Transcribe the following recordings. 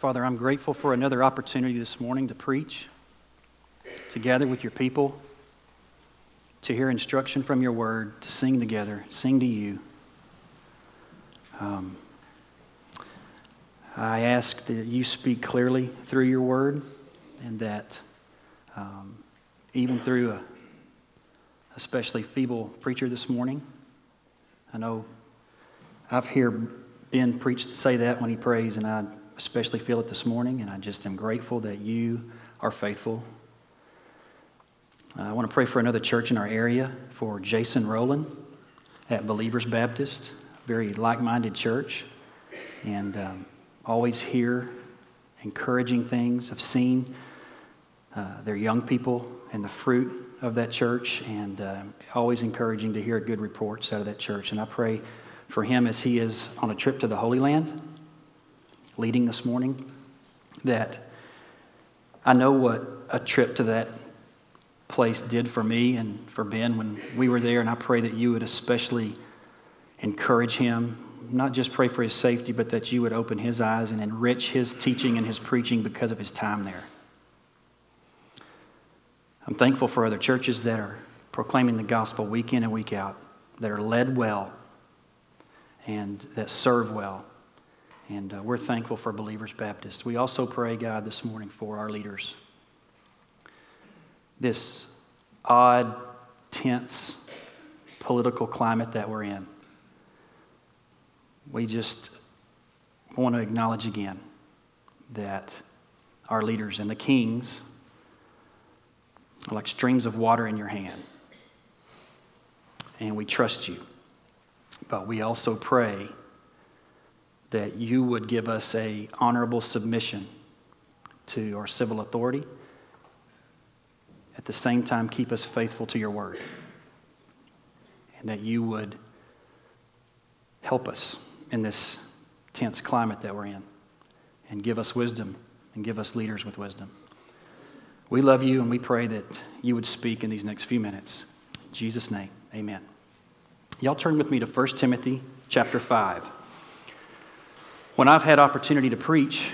Father, I'm grateful for another opportunity this morning to preach, to gather with your people, to hear instruction from your word, to sing together, sing to you. Um, I ask that you speak clearly through your word and that um, even through a especially feeble preacher this morning, I know I've heard Ben preach to say that when he prays, and I especially feel it this morning, and I just am grateful that you are faithful. I want to pray for another church in our area, for Jason Rowland at Believers Baptist, very like minded church, and um, always hear encouraging things. I've seen uh, their young people and the fruit of that church, and uh, always encouraging to hear good reports out of that church. And I pray for him as he is on a trip to the Holy Land leading this morning that I know what a trip to that place did for me and for Ben when we were there, and I pray that you would especially encourage him, not just pray for his safety, but that you would open his eyes and enrich his teaching and his preaching because of his time there. I'm thankful for other churches that are proclaiming the gospel week in and week out, that are led well, and that serve well. And uh, we're thankful for Believers Baptist. We also pray, God, this morning for our leaders. This odd, tense political climate that we're in. We just want to acknowledge again that our leaders and the kings are like streams of water in your hand. And we trust you. But we also pray that you would give us a honorable submission to our civil authority. At the same time, keep us faithful to your word. And that you would help us in this tense climate that we're in and give us wisdom and give us leaders with wisdom. We love you and we pray that you would speak in these next few minutes. In Jesus' name, amen. Y'all turn with me to 1 Timothy chapter 5. When I've had opportunity to preach,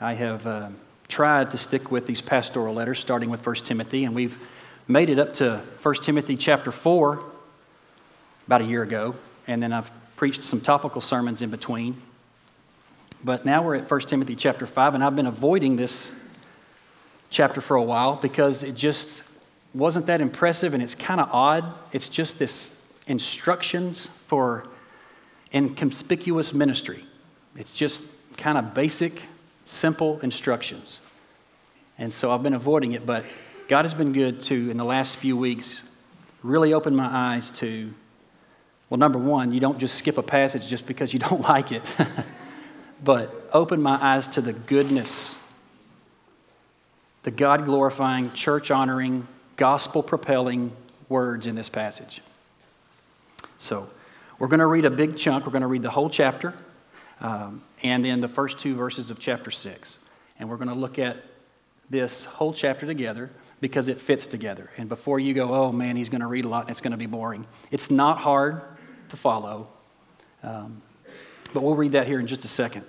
I have uh, tried to stick with these pastoral letters, starting with 1 Timothy, and we've made it up to 1 Timothy chapter 4 about a year ago, and then I've preached some topical sermons in between. But now we're at 1 Timothy chapter 5, and I've been avoiding this chapter for a while because it just wasn't that impressive and it's kind of odd. It's just this instructions for inconspicuous ministry. It's just kind of basic, simple instructions. And so I've been avoiding it, but God has been good to, in the last few weeks, really open my eyes to, well, number one, you don't just skip a passage just because you don't like it, but open my eyes to the goodness, the God glorifying, church honoring, gospel propelling words in this passage. So, we're going to read a big chunk. We're going to read the whole chapter um, and then the first two verses of chapter 6. And we're going to look at this whole chapter together because it fits together. And before you go, oh man, he's going to read a lot and it's going to be boring, it's not hard to follow. Um, but we'll read that here in just a second.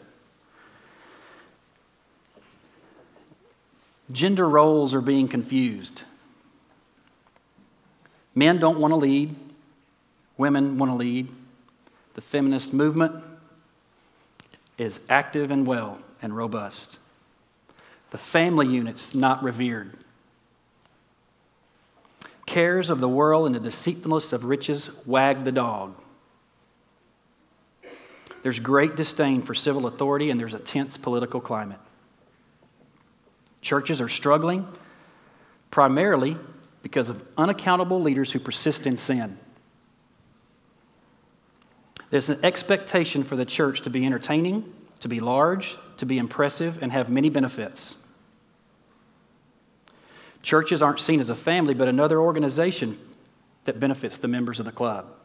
Gender roles are being confused. Men don't want to lead, women want to lead. The feminist movement is active and well and robust. The family unit's not revered. Cares of the world and the deceitfulness of riches wag the dog. There's great disdain for civil authority and there's a tense political climate. Churches are struggling primarily because of unaccountable leaders who persist in sin. There's an expectation for the church to be entertaining, to be large, to be impressive, and have many benefits. Churches aren't seen as a family, but another organization that benefits the members of the club.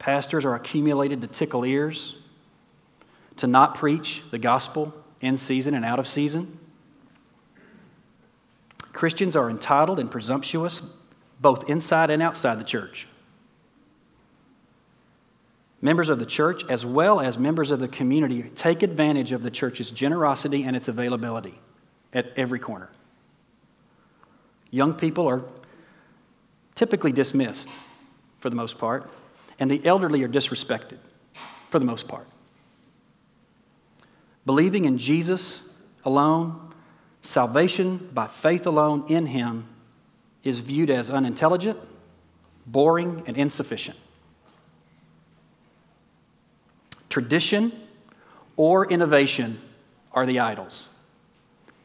Pastors are accumulated to tickle ears, to not preach the gospel in season and out of season. Christians are entitled and presumptuous both inside and outside the church. Members of the church, as well as members of the community, take advantage of the church's generosity and its availability at every corner. Young people are typically dismissed for the most part, and the elderly are disrespected for the most part. Believing in Jesus alone, salvation by faith alone in Him, is viewed as unintelligent, boring, and insufficient. Tradition or innovation are the idols.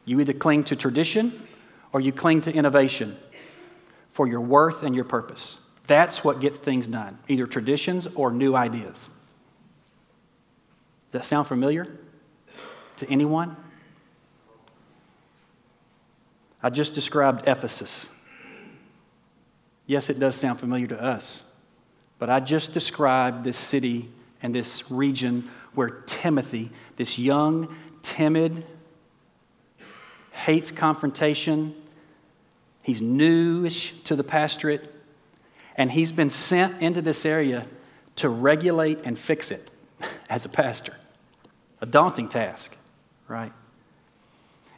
You either cling to tradition or you cling to innovation for your worth and your purpose. That's what gets things done, either traditions or new ideas. Does that sound familiar to anyone? I just described Ephesus. Yes, it does sound familiar to us, but I just described this city and this region where Timothy, this young, timid, hates confrontation, he's newish to the pastorate, and he's been sent into this area to regulate and fix it as a pastor. A daunting task, right?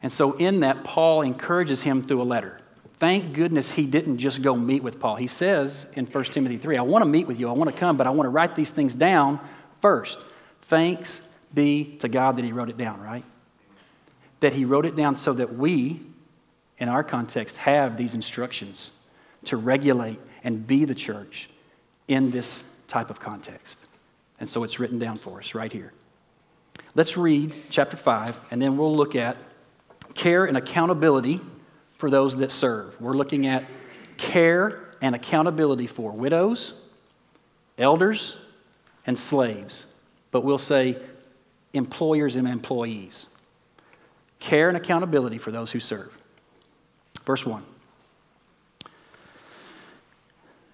And so, in that, Paul encourages him through a letter. Thank goodness he didn't just go meet with Paul. He says in 1 Timothy 3, I want to meet with you, I want to come, but I want to write these things down first. Thanks be to God that he wrote it down, right? That he wrote it down so that we, in our context, have these instructions to regulate and be the church in this type of context. And so it's written down for us right here. Let's read chapter 5, and then we'll look at care and accountability for those that serve. We're looking at care and accountability for widows, elders, and slaves. But we'll say employers and employees. Care and accountability for those who serve. Verse 1.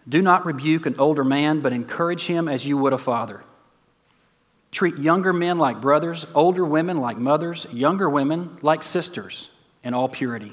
Do not rebuke an older man, but encourage him as you would a father. Treat younger men like brothers, older women like mothers, younger women like sisters, in all purity.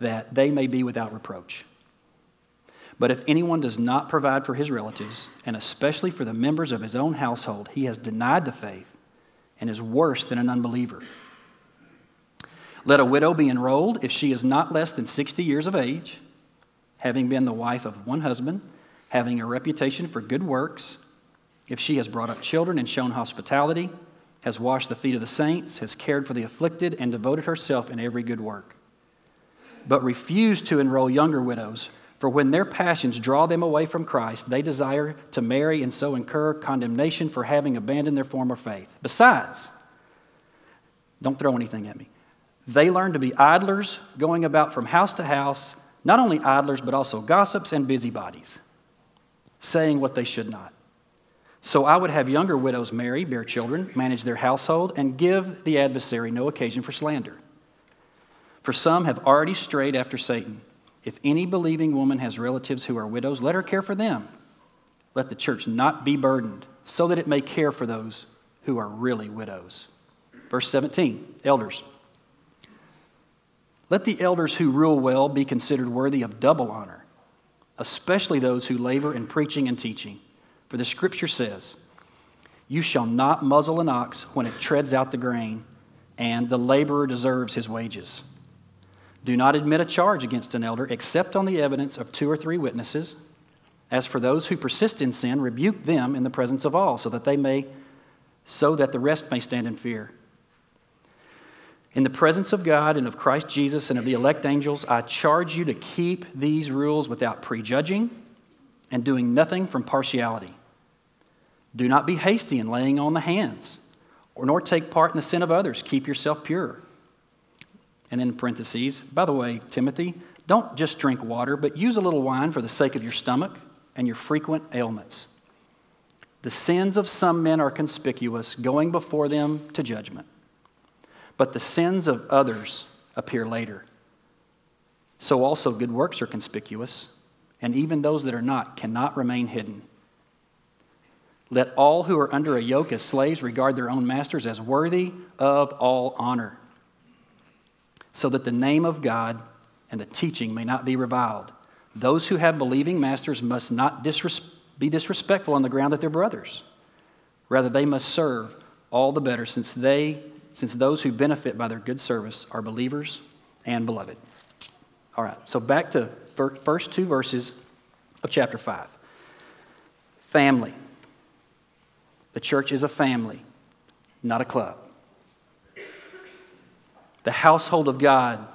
that they may be without reproach. But if anyone does not provide for his relatives, and especially for the members of his own household, he has denied the faith and is worse than an unbeliever. Let a widow be enrolled if she is not less than 60 years of age, having been the wife of one husband, having a reputation for good works, if she has brought up children and shown hospitality, has washed the feet of the saints, has cared for the afflicted, and devoted herself in every good work. But refuse to enroll younger widows, for when their passions draw them away from Christ, they desire to marry and so incur condemnation for having abandoned their former faith. Besides, don't throw anything at me. They learn to be idlers, going about from house to house, not only idlers, but also gossips and busybodies, saying what they should not. So I would have younger widows marry, bear children, manage their household, and give the adversary no occasion for slander. For some have already strayed after Satan. If any believing woman has relatives who are widows, let her care for them. Let the church not be burdened, so that it may care for those who are really widows. Verse 17 Elders. Let the elders who rule well be considered worthy of double honor, especially those who labor in preaching and teaching. For the scripture says, You shall not muzzle an ox when it treads out the grain, and the laborer deserves his wages. Do not admit a charge against an elder except on the evidence of two or three witnesses. As for those who persist in sin, rebuke them in the presence of all, so that they may so that the rest may stand in fear. In the presence of God and of Christ Jesus and of the elect angels, I charge you to keep these rules without prejudging and doing nothing from partiality. Do not be hasty in laying on the hands, or nor take part in the sin of others. Keep yourself pure. And in parentheses, by the way, Timothy, don't just drink water, but use a little wine for the sake of your stomach and your frequent ailments. The sins of some men are conspicuous, going before them to judgment. But the sins of others appear later. So also good works are conspicuous, and even those that are not cannot remain hidden. Let all who are under a yoke as slaves regard their own masters as worthy of all honor, so that the name of God and the teaching may not be reviled. Those who have believing masters must not disres- be disrespectful on the ground that they're brothers. Rather, they must serve all the better, since they, since those who benefit by their good service are believers and beloved. All right, so back to first two verses of chapter 5. Family. The church is a family, not a club. The household of God.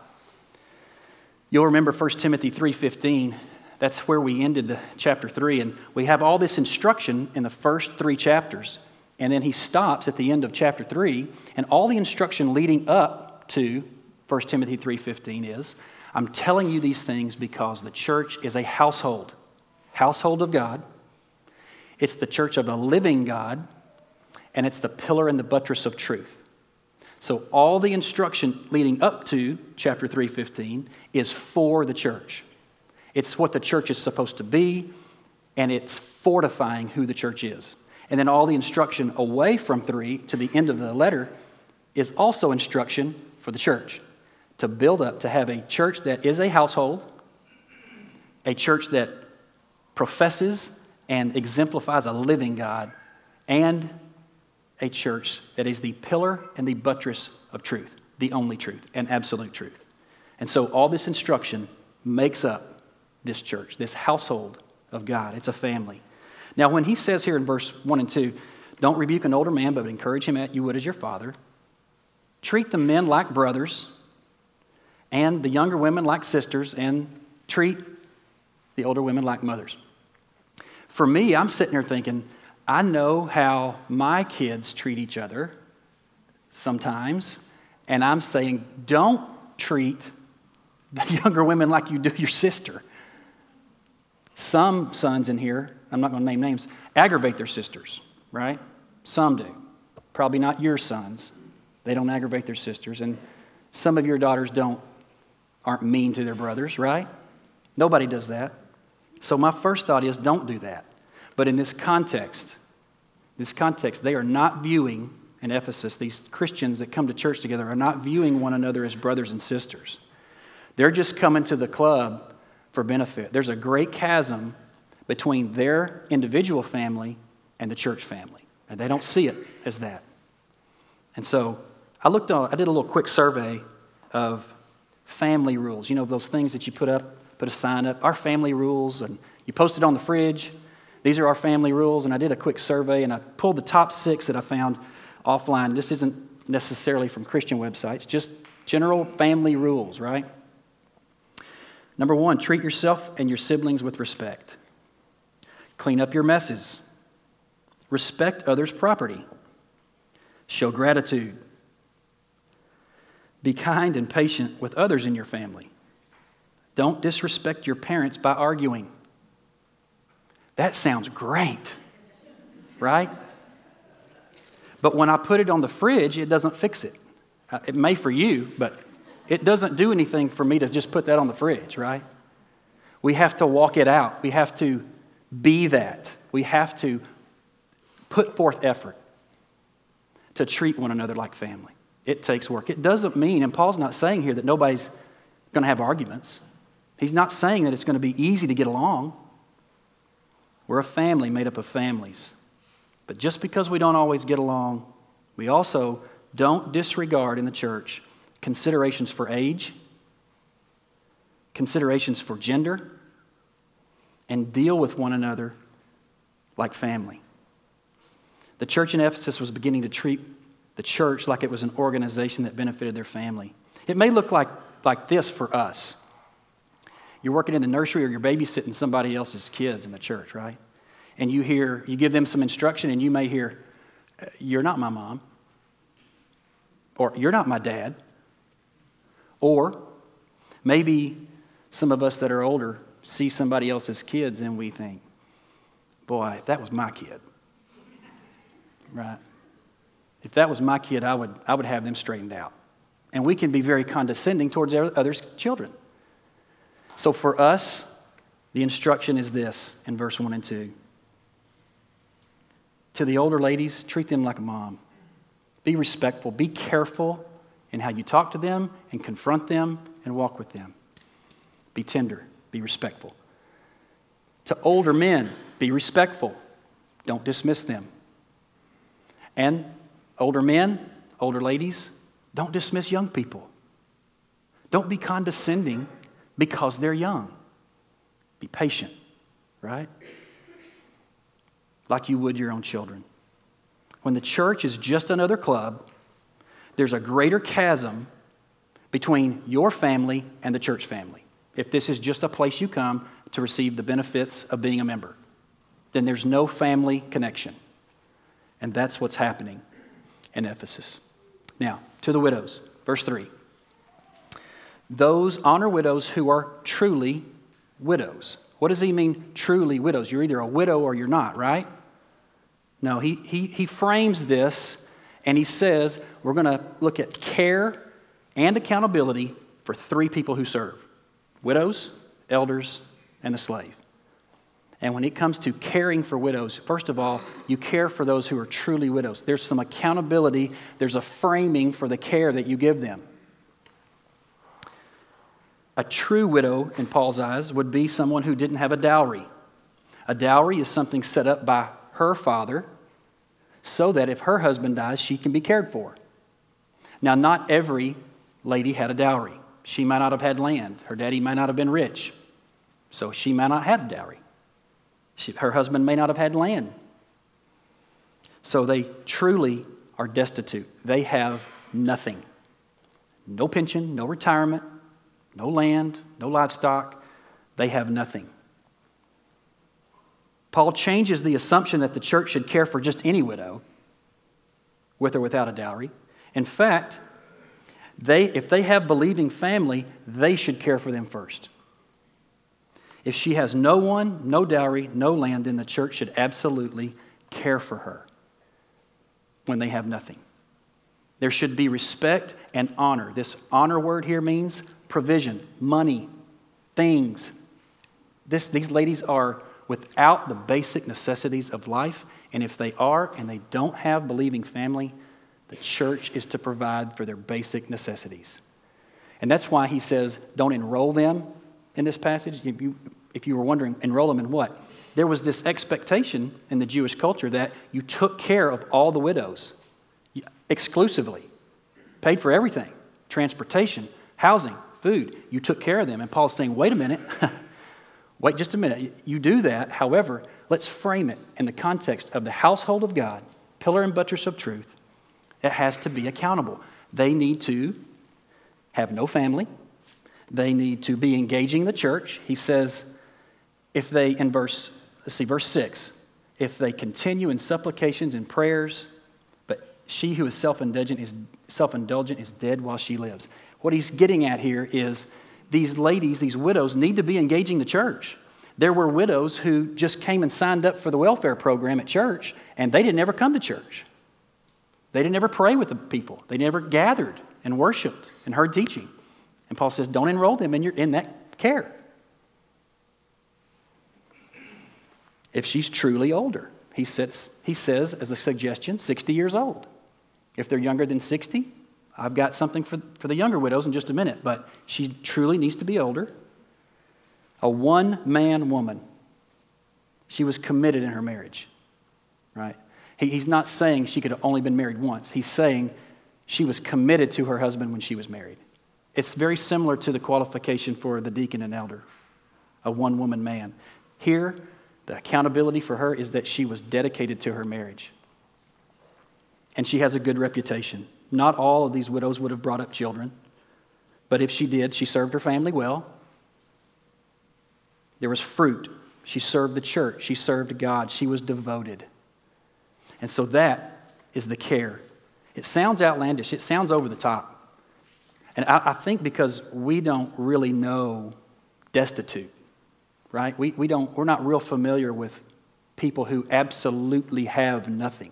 You'll remember 1 Timothy 3:15. That's where we ended the chapter 3 and we have all this instruction in the first 3 chapters. And then he stops at the end of chapter 3 and all the instruction leading up to 1 Timothy 3:15 is I'm telling you these things because the church is a household, household of God. It's the church of a living God, and it's the pillar and the buttress of truth. So all the instruction leading up to chapter 3:15 is for the church. It's what the church is supposed to be, and it's fortifying who the church is. And then all the instruction away from 3 to the end of the letter is also instruction for the church to build up to have a church that is a household, a church that professes and exemplifies a living God, and a church that is the pillar and the buttress of truth, the only truth and absolute truth. And so all this instruction makes up this church, this household of God. It's a family. Now, when he says here in verse 1 and 2, don't rebuke an older man, but encourage him at you would as your father. Treat the men like brothers, and the younger women like sisters, and treat the older women like mothers. For me, I'm sitting there thinking, I know how my kids treat each other sometimes, and I'm saying, don't treat the younger women like you do your sister. Some sons in here, I'm not going to name names, aggravate their sisters, right? Some do. Probably not your sons. They don't aggravate their sisters. And some of your daughters don't, aren't mean to their brothers, right? Nobody does that. So my first thought is don't do that. But in this context, this context, they are not viewing in Ephesus, these Christians that come to church together are not viewing one another as brothers and sisters. They're just coming to the club for benefit. There's a great chasm between their individual family and the church family, and they don't see it as that. And so I looked on, I did a little quick survey of family rules. You know, those things that you put up, put a sign up, our family rules, and you post it on the fridge. These are our family rules, and I did a quick survey and I pulled the top six that I found offline. This isn't necessarily from Christian websites, just general family rules, right? Number one, treat yourself and your siblings with respect. Clean up your messes. Respect others' property. Show gratitude. Be kind and patient with others in your family. Don't disrespect your parents by arguing. That sounds great, right? But when I put it on the fridge, it doesn't fix it. Uh, it may for you, but it doesn't do anything for me to just put that on the fridge, right? We have to walk it out. We have to be that. We have to put forth effort to treat one another like family. It takes work. It doesn't mean, and Paul's not saying here that nobody's going to have arguments. He's not saying that it's going to be easy to get along. We're a family made up of families. But just because we don't always get along, we also don't disregard in the church considerations for age, considerations for gender, and deal with one another like family. The church in Ephesus was beginning to treat the church like it was an organization that benefited their family. It may look like, like this for us. You're working in the nursery or you're babysitting somebody else's kids in the church, right? And you hear, you give them some instruction, and you may hear, uh, You're not my mom. Or you're not my dad. Or maybe some of us that are older see somebody else's kids and we think, Boy, if that was my kid, right? If that was my kid, I would, I would have them straightened out. And we can be very condescending towards others' children. So for us, the instruction is this in verse 1 and 2. To the older ladies, treat them like a mom. Be respectful. Be careful in how you talk to them and confront them and walk with them. Be tender. Be respectful. To older men, be respectful. Don't dismiss them. And older men, older ladies, don't dismiss young people. Don't be condescending because they're young. Be patient, right? Like you would your own children. When the church is just another club, there's a greater chasm between your family and the church family. If this is just a place you come to receive the benefits of being a member, then there's no family connection. And that's what's happening in Ephesus. Now, to the widows, verse 3. Those honor widows who are truly widows. What does he mean, truly widows? You're either a widow or you're not, right? No, he, he, he frames this and he says we're going to look at care and accountability for three people who serve widows, elders, and the slave. And when it comes to caring for widows, first of all, you care for those who are truly widows. There's some accountability, there's a framing for the care that you give them. A true widow, in Paul's eyes, would be someone who didn't have a dowry. A dowry is something set up by her father so that if her husband dies, she can be cared for. Now, not every lady had a dowry. She might not have had land. Her daddy might not have been rich. So she might not have a dowry. She, her husband may not have had land. So they truly are destitute. They have nothing no pension, no retirement, no land, no livestock. They have nothing. Paul changes the assumption that the church should care for just any widow, with or without a dowry. In fact, they, if they have believing family, they should care for them first. If she has no one, no dowry, no land, then the church should absolutely care for her when they have nothing. There should be respect and honor. This honor word here means provision, money, things. This, these ladies are without the basic necessities of life, and if they are and they don't have believing family, the church is to provide for their basic necessities. And that's why he says, don't enroll them in this passage, if you, if you were wondering, enroll them in what? There was this expectation in the Jewish culture that you took care of all the widows exclusively, paid for everything transportation, housing, food. You took care of them. And Paul's saying, wait a minute, wait just a minute. You do that. However, let's frame it in the context of the household of God, pillar and buttress of truth. It has to be accountable. They need to have no family, they need to be engaging the church. He says, if they, in verse, let's see, verse 6, if they continue in supplications and prayers, but she who is self-indulgent is, self-indulgent is dead while she lives. What he's getting at here is these ladies, these widows, need to be engaging the church. There were widows who just came and signed up for the welfare program at church, and they didn't ever come to church. They didn't ever pray with the people. They never gathered and worshiped and heard teaching. And Paul says, don't enroll them in, your, in that care. If she's truly older, he, sits, he says, as a suggestion, 60 years old. If they're younger than 60, I've got something for, for the younger widows in just a minute, but she truly needs to be older. A one man woman. She was committed in her marriage, right? He, he's not saying she could have only been married once. He's saying she was committed to her husband when she was married. It's very similar to the qualification for the deacon and elder, a one woman man. Here, the accountability for her is that she was dedicated to her marriage. And she has a good reputation. Not all of these widows would have brought up children, but if she did, she served her family well. There was fruit. She served the church, she served God, she was devoted. And so that is the care. It sounds outlandish, it sounds over the top. And I, I think because we don't really know destitute, right? We, we don't, we're not real familiar with people who absolutely have nothing.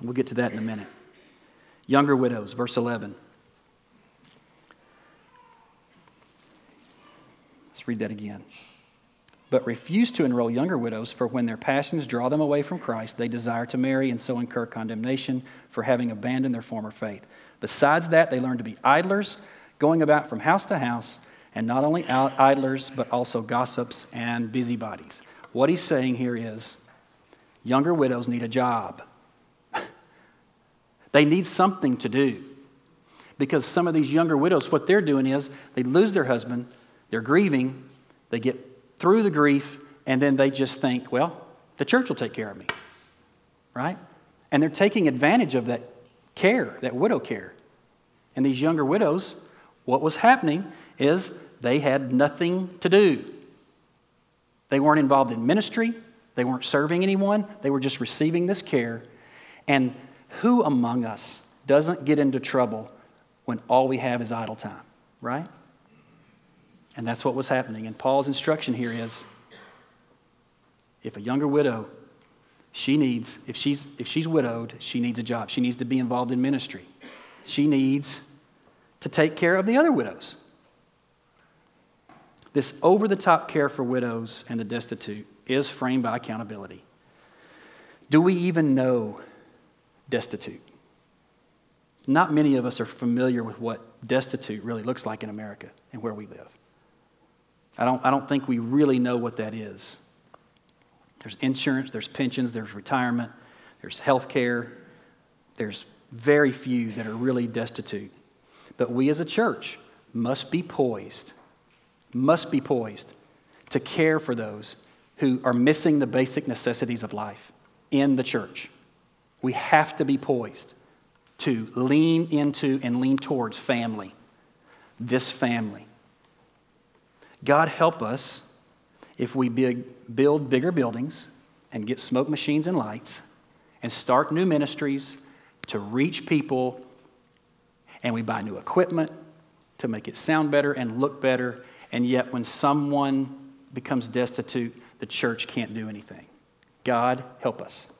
We'll get to that in a minute. Younger widows, verse 11. Let's read that again. But refuse to enroll younger widows, for when their passions draw them away from Christ, they desire to marry and so incur condemnation for having abandoned their former faith. Besides that, they learn to be idlers, going about from house to house, and not only idlers, but also gossips and busybodies. What he's saying here is younger widows need a job. They need something to do. Because some of these younger widows, what they're doing is they lose their husband, they're grieving, they get through the grief, and then they just think, well, the church will take care of me. Right? And they're taking advantage of that care, that widow care. And these younger widows, what was happening is they had nothing to do. They weren't involved in ministry, they weren't serving anyone, they were just receiving this care. And who among us doesn't get into trouble when all we have is idle time, right? And that's what was happening. And Paul's instruction here is if a younger widow, she needs, if she's, if she's widowed, she needs a job. She needs to be involved in ministry. She needs to take care of the other widows. This over the top care for widows and the destitute is framed by accountability. Do we even know destitute? Not many of us are familiar with what destitute really looks like in America and where we live. I don't, I don't think we really know what that is. There's insurance, there's pensions, there's retirement, there's health care. There's very few that are really destitute. But we as a church must be poised, must be poised to care for those who are missing the basic necessities of life in the church. We have to be poised to lean into and lean towards family, this family. God help us if we build bigger buildings and get smoke machines and lights and start new ministries to reach people and we buy new equipment to make it sound better and look better and yet when someone becomes destitute the church can't do anything god help us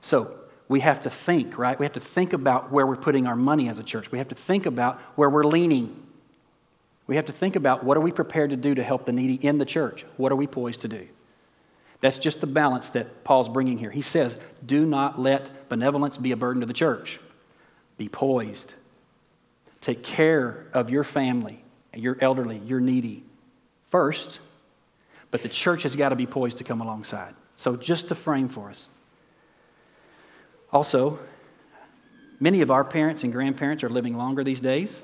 so we have to think right we have to think about where we're putting our money as a church we have to think about where we're leaning we have to think about what are we prepared to do to help the needy in the church? What are we poised to do? That's just the balance that Paul's bringing here. He says, do not let benevolence be a burden to the church. Be poised. Take care of your family, your elderly, your needy first, but the church has got to be poised to come alongside. So, just to frame for us. Also, many of our parents and grandparents are living longer these days.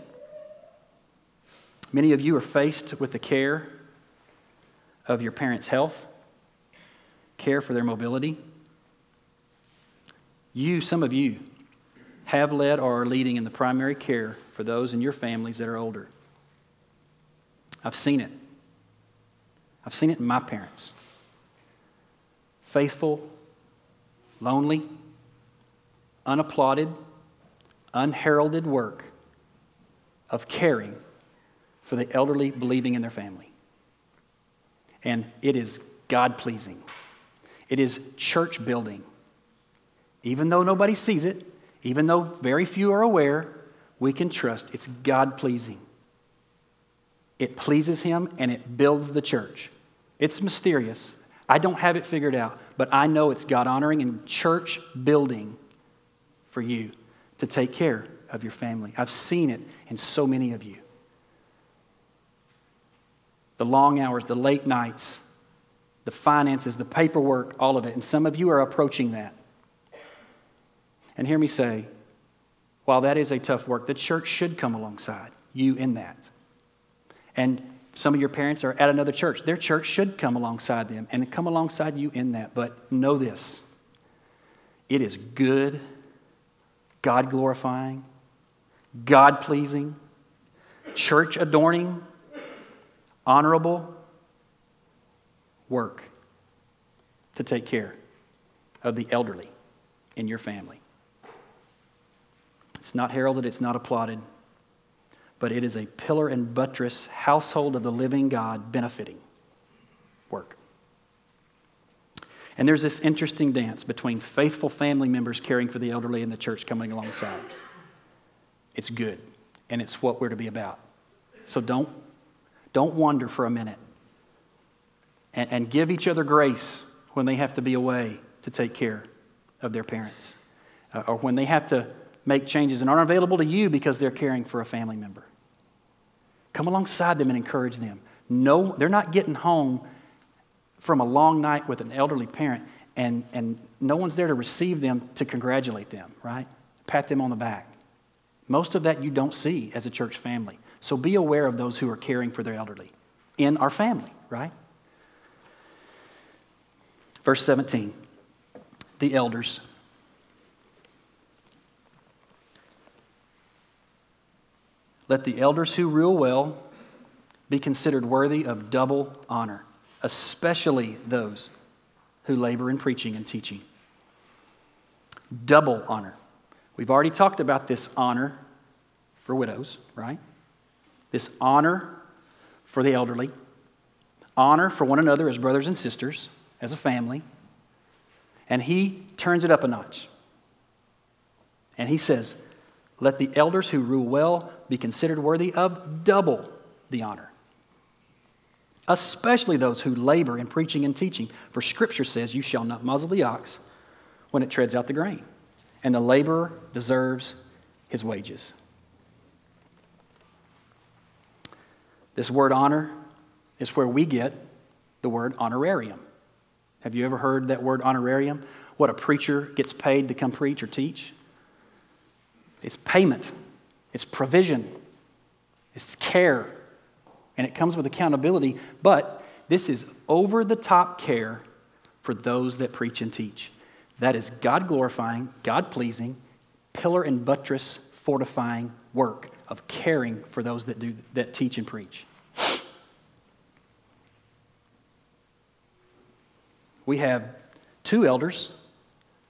Many of you are faced with the care of your parents' health, care for their mobility. You, some of you, have led or are leading in the primary care for those in your families that are older. I've seen it. I've seen it in my parents. Faithful, lonely, unapplauded, unheralded work of caring for the elderly believing in their family. And it is God pleasing, it is church building. Even though nobody sees it, even though very few are aware, we can trust it's God pleasing. It pleases Him and it builds the church. It's mysterious. I don't have it figured out, but I know it's God honoring and church building for you to take care of your family. I've seen it in so many of you the long hours, the late nights, the finances, the paperwork, all of it. And some of you are approaching that. And hear me say, while that is a tough work, the church should come alongside you in that. And some of your parents are at another church. Their church should come alongside them and come alongside you in that. But know this it is good, God glorifying, God pleasing, church adorning honorable work to take care of the elderly in your family. It's not heralded, it's not applauded, but it is a pillar and buttress household of the living God benefiting work. And there's this interesting dance between faithful family members caring for the elderly and the church coming alongside. It's good, and it's what we're to be about. So don't, don't wonder for a minute. And, and give each other grace when they have to be away to take care of their parents, uh, or when they have to make changes and aren't available to you because they're caring for a family member. Come alongside them and encourage them. No, they're not getting home from a long night with an elderly parent and, and no one's there to receive them to congratulate them, right? Pat them on the back. Most of that you don't see as a church family. So be aware of those who are caring for their elderly in our family, right? Verse 17 the elders. Let the elders who rule well be considered worthy of double honor especially those who labor in preaching and teaching. Double honor. We've already talked about this honor for widows, right? This honor for the elderly, honor for one another as brothers and sisters, as a family. And he turns it up a notch. And he says, Let the elders who rule well be considered worthy of double the honor especially those who labor in preaching and teaching. For Scripture says, You shall not muzzle the ox when it treads out the grain, and the laborer deserves his wages. This word honor is where we get the word honorarium. Have you ever heard that word honorarium? What a preacher gets paid to come preach or teach? It's payment, it's provision, it's care, and it comes with accountability, but this is over the top care for those that preach and teach. That is God glorifying, God pleasing, pillar and buttress fortifying work of caring for those that, do, that teach and preach. We have two elders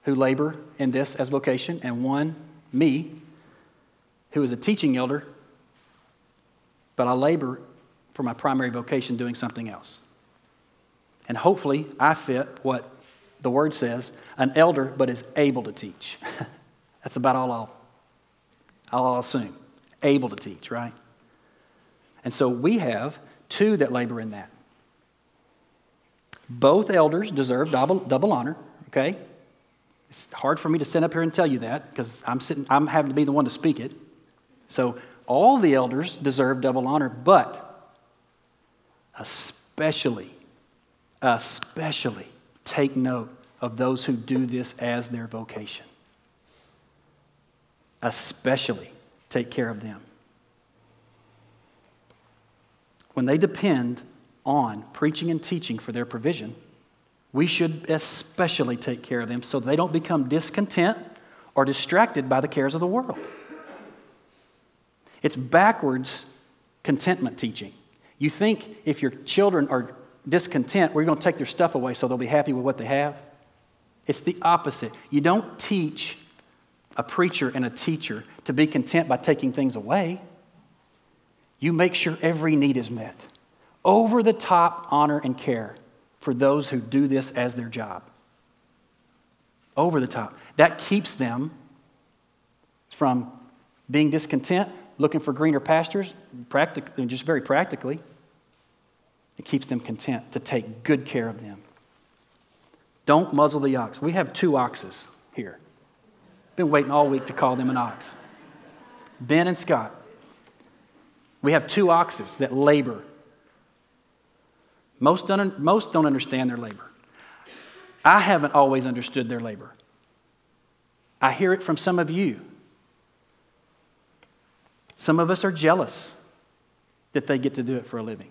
who labor in this as vocation, and one, me, who is a teaching elder, but I labor for my primary vocation doing something else. And hopefully, I fit what the word says an elder, but is able to teach. That's about all I'll, I'll assume. Able to teach, right? And so we have two that labor in that. Both elders deserve double, double honor, okay? It's hard for me to sit up here and tell you that because I'm sitting, I'm having to be the one to speak it. So all the elders deserve double honor, but especially, especially take note of those who do this as their vocation. Especially take care of them. When they depend on preaching and teaching for their provision, we should especially take care of them so they don't become discontent or distracted by the cares of the world. It's backwards contentment teaching. You think if your children are discontent, we're going to take their stuff away so they'll be happy with what they have? It's the opposite. You don't teach a preacher and a teacher to be content by taking things away. You make sure every need is met. Over the top honor and care for those who do this as their job. Over the top. That keeps them from being discontent looking for greener pastures, practic- just very practically. It keeps them content to take good care of them. Don't muzzle the ox. We have two oxes here. Been waiting all week to call them an ox. Ben and Scott. We have two oxes that labor. Most most don't understand their labor. I haven't always understood their labor. I hear it from some of you. Some of us are jealous that they get to do it for a living.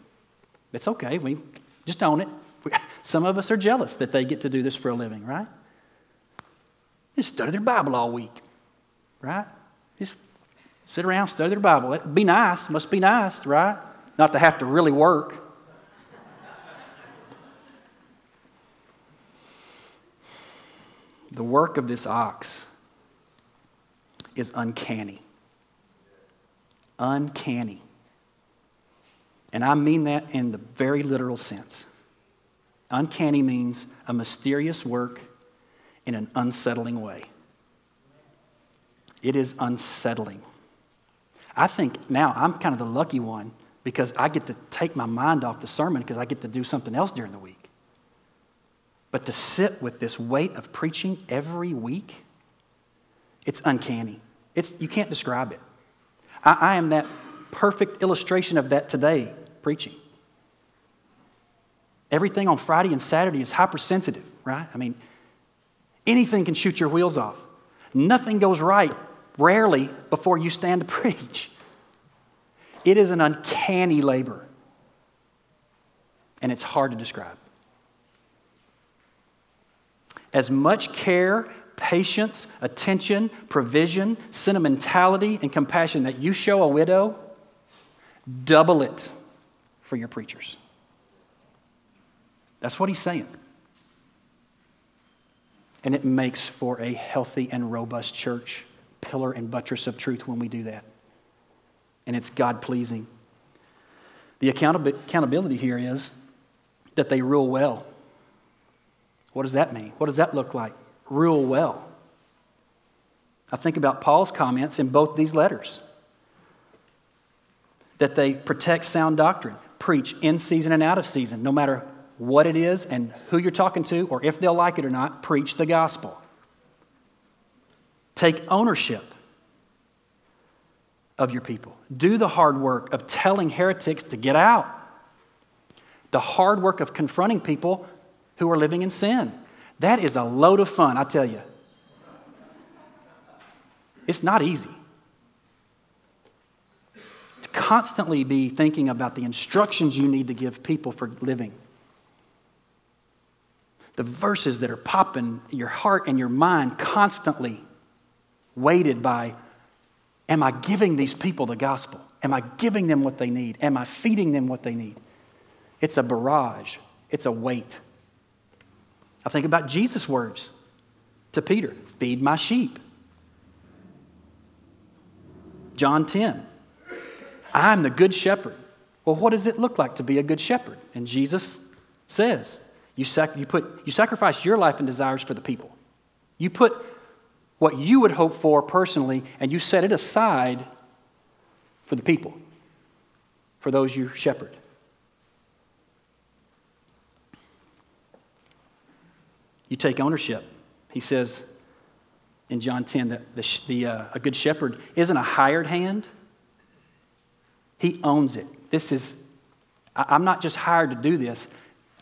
It's okay. We just own it. Some of us are jealous that they get to do this for a living, right? Just study their Bible all week, right? Just sit around, study their Bible. It'd be nice. Must be nice, right? Not to have to really work. The work of this ox is uncanny uncanny. And I mean that in the very literal sense. Uncanny means a mysterious work in an unsettling way. It is unsettling. I think now I'm kind of the lucky one because I get to take my mind off the sermon because I get to do something else during the week. But to sit with this weight of preaching every week, it's uncanny. It's, you can't describe it. I, I am that perfect illustration of that today, preaching. Everything on Friday and Saturday is hypersensitive, right? I mean, anything can shoot your wheels off. Nothing goes right, rarely, before you stand to preach. It is an uncanny labor, and it's hard to describe. As much care, patience, attention, provision, sentimentality, and compassion that you show a widow, double it for your preachers. That's what he's saying. And it makes for a healthy and robust church, pillar and buttress of truth when we do that. And it's God pleasing. The accountability here is that they rule well. What does that mean? What does that look like? Rule well. I think about Paul's comments in both these letters that they protect sound doctrine, preach in season and out of season, no matter what it is and who you're talking to, or if they'll like it or not, preach the gospel. Take ownership of your people. Do the hard work of telling heretics to get out. The hard work of confronting people who are living in sin. That is a load of fun, I tell you. It's not easy. To constantly be thinking about the instructions you need to give people for living the verses that are popping your heart and your mind constantly weighted by am I giving these people the gospel? Am I giving them what they need? Am I feeding them what they need? It's a barrage, it's a weight. I think about Jesus' words to Peter feed my sheep. John 10, I'm the good shepherd. Well, what does it look like to be a good shepherd? And Jesus says, you, sac- you, put, you sacrifice your life and desires for the people. You put what you would hope for personally, and you set it aside for the people, for those you shepherd. You take ownership. He says in John 10 that the, the, uh, a good shepherd isn't a hired hand, he owns it. This is, I, I'm not just hired to do this.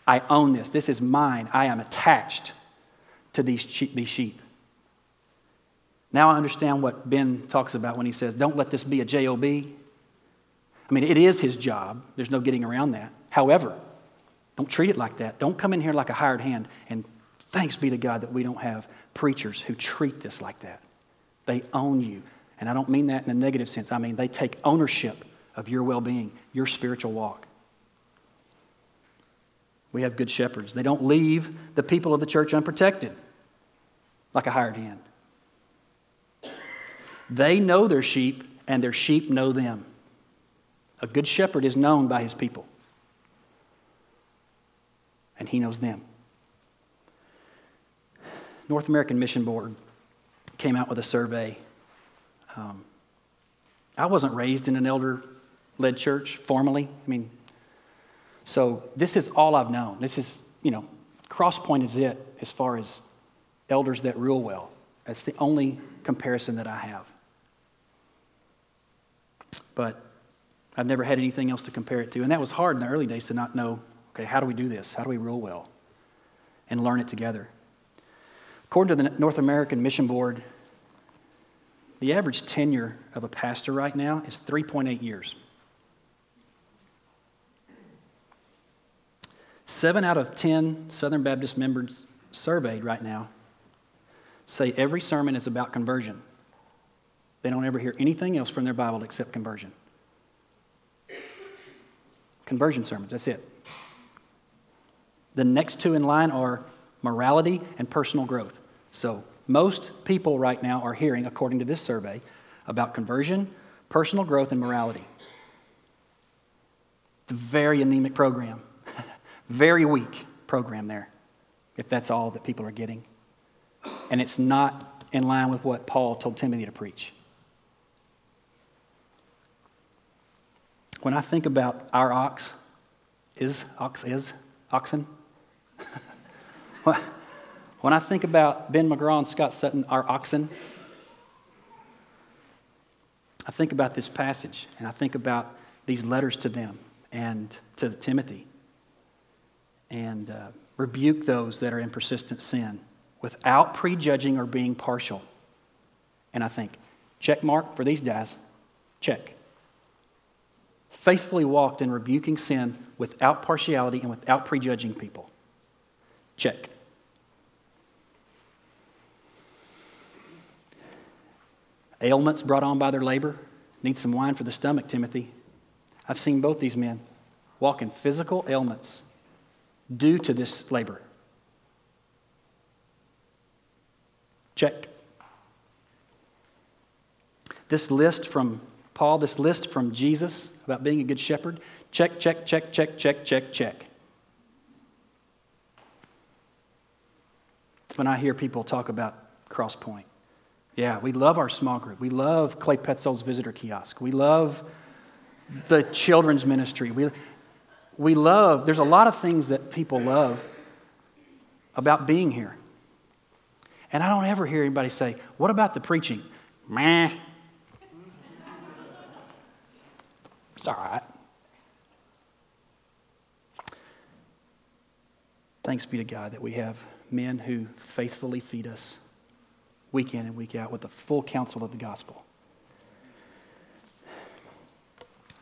I own this. This is mine. I am attached to these sheep, these sheep. Now I understand what Ben talks about when he says, don't let this be a JOB. I mean, it is his job. There's no getting around that. However, don't treat it like that. Don't come in here like a hired hand. And thanks be to God that we don't have preachers who treat this like that. They own you. And I don't mean that in a negative sense. I mean, they take ownership of your well being, your spiritual walk. We have good shepherds. They don't leave the people of the church unprotected like a hired hand. They know their sheep, and their sheep know them. A good shepherd is known by his people, and he knows them. North American Mission Board came out with a survey. Um, I wasn't raised in an elder led church formally. I mean, so this is all I've known. This is, you know, Crosspoint is it as far as elders that rule well. That's the only comparison that I have. But I've never had anything else to compare it to. And that was hard in the early days to not know okay, how do we do this? How do we rule well? And learn it together. According to the North American Mission Board, the average tenure of a pastor right now is 3.8 years. Seven out of 10 Southern Baptist members surveyed right now say every sermon is about conversion. They don't ever hear anything else from their Bible except conversion. Conversion sermons, that's it. The next two in line are morality and personal growth. So, most people right now are hearing, according to this survey, about conversion, personal growth, and morality. It's a very anemic program very weak program there, if that's all that people are getting. And it's not in line with what Paul told Timothy to preach. When I think about our ox, is ox is oxen? when I think about Ben McGraw and Scott Sutton, our oxen, I think about this passage and I think about these letters to them and to Timothy and uh, rebuke those that are in persistent sin without prejudging or being partial. And I think, check mark for these guys, check. Faithfully walked in rebuking sin without partiality and without prejudging people. Check. Ailments brought on by their labor. Need some wine for the stomach, Timothy. I've seen both these men walk in physical ailments due to this labor. Check. This list from Paul, this list from Jesus about being a good shepherd, check, check, check, check, check, check, check. When I hear people talk about Crosspoint, yeah, we love our small group. We love Clay Petzold's visitor kiosk. We love the children's ministry. We, we love, there's a lot of things that people love about being here. And I don't ever hear anybody say, What about the preaching? Meh. It's all right. Thanks be to God that we have men who faithfully feed us week in and week out with the full counsel of the gospel.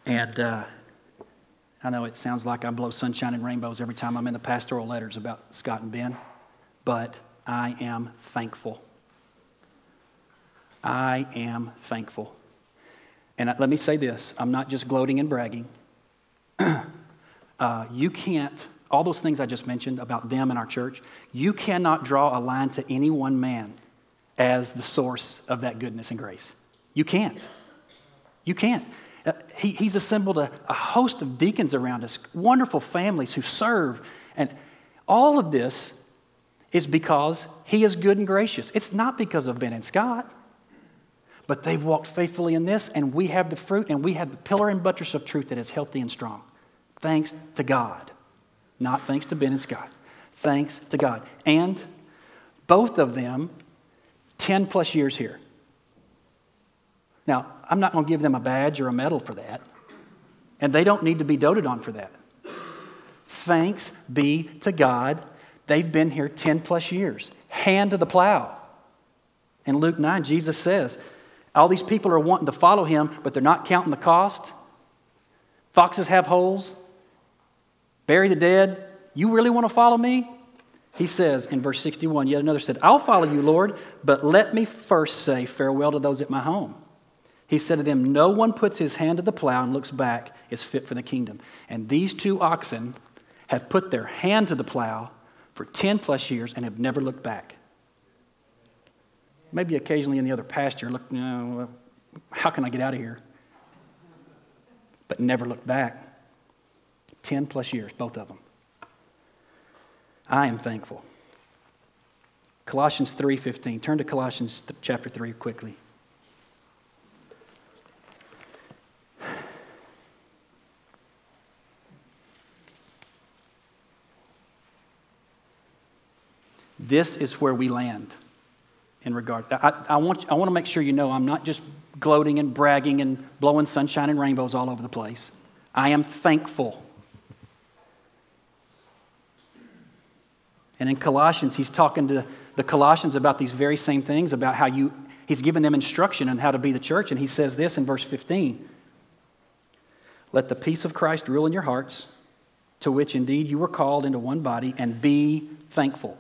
And uh, I know it sounds like I blow sunshine and rainbows every time I'm in the pastoral letters about Scott and Ben, but I am thankful. I am thankful. And let me say this I'm not just gloating and bragging. uh, you can't, all those things I just mentioned about them and our church, you cannot draw a line to any one man as the source of that goodness and grace. You can't. You can't. Uh, he, he's assembled a, a host of deacons around us, wonderful families who serve. And all of this is because he is good and gracious. It's not because of Ben and Scott, but they've walked faithfully in this, and we have the fruit, and we have the pillar and buttress of truth that is healthy and strong. Thanks to God. Not thanks to Ben and Scott. Thanks to God. And both of them 10 plus years here. Now, I'm not going to give them a badge or a medal for that, and they don't need to be doted on for that. Thanks be to God, they've been here 10 plus years. Hand to the plow. In Luke 9, Jesus says, All these people are wanting to follow him, but they're not counting the cost. Foxes have holes, bury the dead. You really want to follow me? He says in verse 61, yet another said, I'll follow you, Lord, but let me first say farewell to those at my home. He said to them, No one puts his hand to the plow and looks back is fit for the kingdom. And these two oxen have put their hand to the plow for 10 plus years and have never looked back. Maybe occasionally in the other pasture, look, you know, how can I get out of here? But never looked back. 10 plus years, both of them. I am thankful. Colossians 3:15. Turn to Colossians chapter 3 quickly. This is where we land in regard. I, I, want, I want to make sure you know I'm not just gloating and bragging and blowing sunshine and rainbows all over the place. I am thankful And in Colossians, he's talking to the Colossians about these very same things, about how you, he's given them instruction on how to be the church. And he says this in verse 15 Let the peace of Christ rule in your hearts, to which indeed you were called into one body, and be thankful.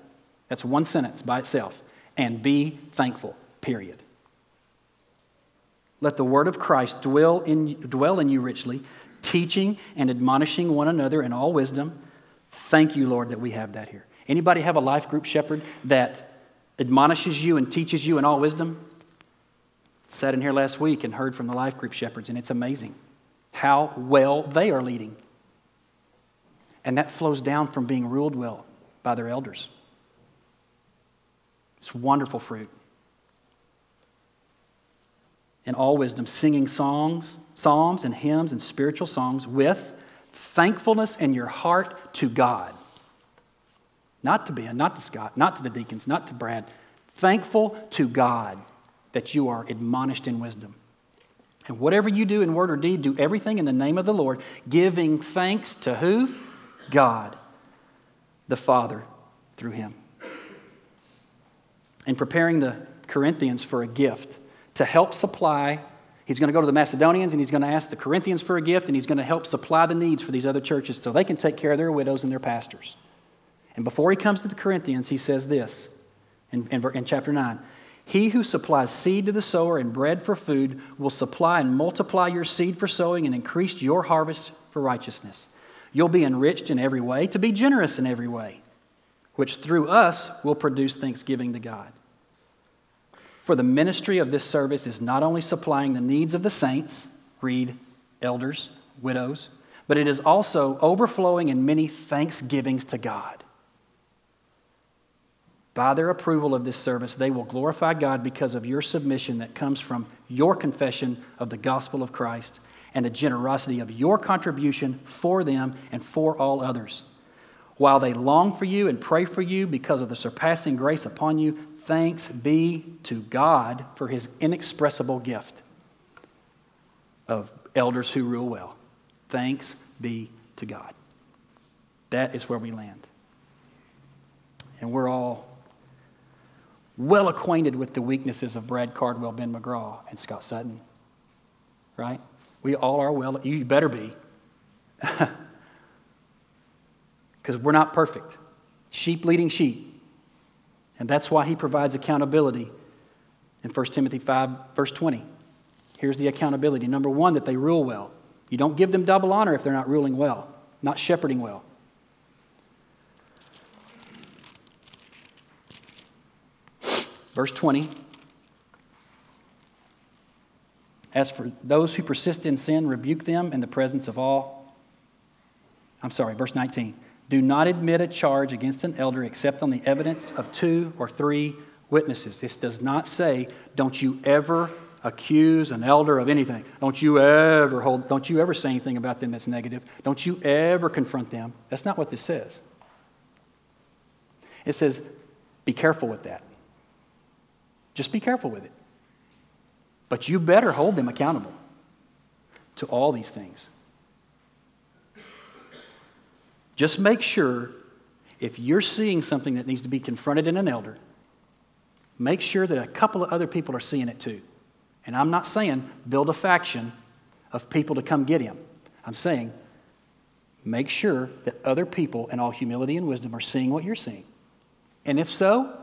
That's one sentence by itself. And be thankful, period. Let the word of Christ dwell in, dwell in you richly, teaching and admonishing one another in all wisdom. Thank you, Lord, that we have that here. Anybody have a life group shepherd that admonishes you and teaches you in all wisdom? Sat in here last week and heard from the life group shepherds, and it's amazing how well they are leading. And that flows down from being ruled well by their elders. It's wonderful fruit. In all wisdom, singing songs, psalms, and hymns and spiritual songs with thankfulness in your heart to God. Not to Ben, not to Scott, not to the deacons, not to Brad. Thankful to God that you are admonished in wisdom. And whatever you do in word or deed, do everything in the name of the Lord, giving thanks to who? God, the Father, through him. In preparing the Corinthians for a gift to help supply, he's going to go to the Macedonians and he's going to ask the Corinthians for a gift and he's going to help supply the needs for these other churches so they can take care of their widows and their pastors. And before he comes to the Corinthians, he says this in, in, in chapter 9 He who supplies seed to the sower and bread for food will supply and multiply your seed for sowing and increase your harvest for righteousness. You'll be enriched in every way, to be generous in every way, which through us will produce thanksgiving to God. For the ministry of this service is not only supplying the needs of the saints, read elders, widows, but it is also overflowing in many thanksgivings to God. By their approval of this service, they will glorify God because of your submission that comes from your confession of the gospel of Christ and the generosity of your contribution for them and for all others. While they long for you and pray for you because of the surpassing grace upon you, thanks be to God for his inexpressible gift of elders who rule well. Thanks be to God. That is where we land. And we're all well acquainted with the weaknesses of Brad Cardwell, Ben McGraw, and Scott Sutton. Right? We all are well, you better be. Because we're not perfect. Sheep leading sheep. And that's why he provides accountability in 1 Timothy 5, verse 20. Here's the accountability. Number one, that they rule well. You don't give them double honor if they're not ruling well, not shepherding well. Verse 20 As for those who persist in sin, rebuke them in the presence of all. I'm sorry, verse 19. Do not admit a charge against an elder except on the evidence of two or three witnesses. This does not say, don't you ever accuse an elder of anything. Don't you ever hold, don't you ever say anything about them that's negative. Don't you ever confront them. That's not what this says. It says, be careful with that. Just be careful with it. But you better hold them accountable to all these things. Just make sure if you're seeing something that needs to be confronted in an elder, make sure that a couple of other people are seeing it too. And I'm not saying build a faction of people to come get him. I'm saying make sure that other people, in all humility and wisdom, are seeing what you're seeing. And if so,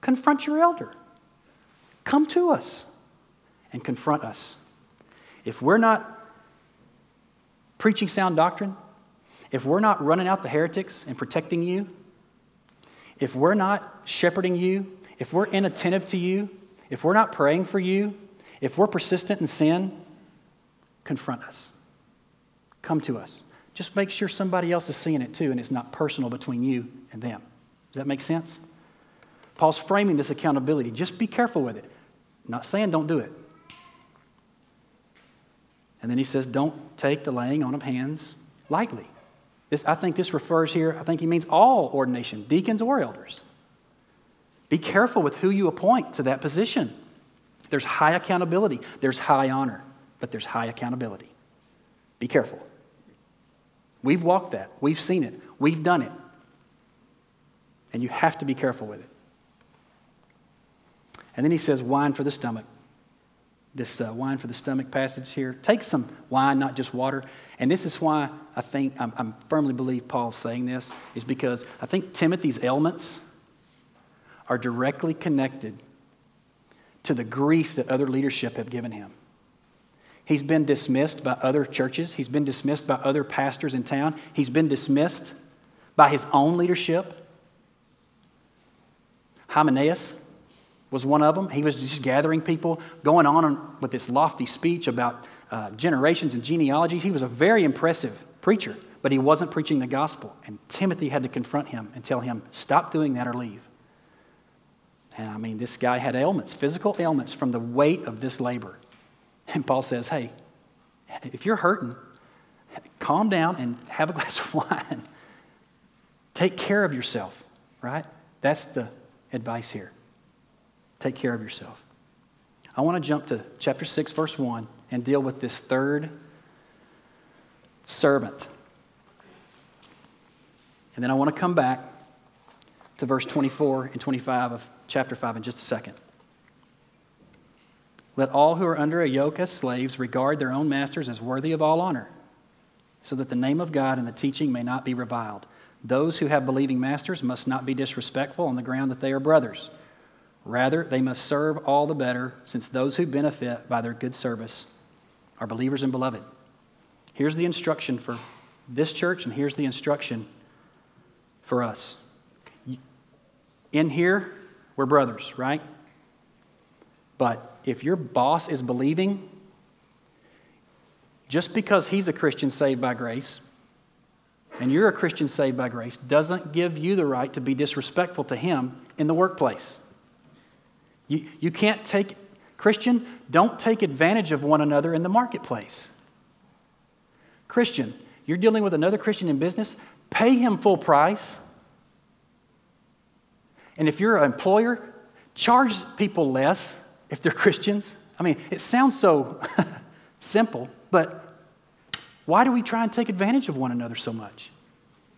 confront your elder. Come to us and confront us. If we're not preaching sound doctrine, if we're not running out the heretics and protecting you, if we're not shepherding you, if we're inattentive to you, if we're not praying for you, if we're persistent in sin, confront us. Come to us. Just make sure somebody else is seeing it too and it's not personal between you and them. Does that make sense? Paul's framing this accountability. Just be careful with it. I'm not saying don't do it. And then he says, don't take the laying on of hands lightly. This, I think this refers here, I think he means all ordination, deacons or elders. Be careful with who you appoint to that position. There's high accountability, there's high honor, but there's high accountability. Be careful. We've walked that, we've seen it, we've done it. And you have to be careful with it. And then he says, wine for the stomach this uh, wine for the stomach passage here. Take some wine, not just water. And this is why I think, I'm, I'm firmly believe Paul's saying this, is because I think Timothy's ailments are directly connected to the grief that other leadership have given him. He's been dismissed by other churches. He's been dismissed by other pastors in town. He's been dismissed by his own leadership. Hymenaeus, was one of them. He was just gathering people, going on with this lofty speech about uh, generations and genealogies. He was a very impressive preacher, but he wasn't preaching the gospel. And Timothy had to confront him and tell him, stop doing that or leave. And I mean, this guy had ailments, physical ailments from the weight of this labor. And Paul says, hey, if you're hurting, calm down and have a glass of wine. Take care of yourself, right? That's the advice here. Take care of yourself. I want to jump to chapter 6, verse 1, and deal with this third servant. And then I want to come back to verse 24 and 25 of chapter 5 in just a second. Let all who are under a yoke as slaves regard their own masters as worthy of all honor, so that the name of God and the teaching may not be reviled. Those who have believing masters must not be disrespectful on the ground that they are brothers. Rather, they must serve all the better, since those who benefit by their good service are believers and beloved. Here's the instruction for this church, and here's the instruction for us. In here, we're brothers, right? But if your boss is believing, just because he's a Christian saved by grace, and you're a Christian saved by grace, doesn't give you the right to be disrespectful to him in the workplace. You, you can't take, Christian, don't take advantage of one another in the marketplace. Christian, you're dealing with another Christian in business, pay him full price. And if you're an employer, charge people less if they're Christians. I mean, it sounds so simple, but why do we try and take advantage of one another so much?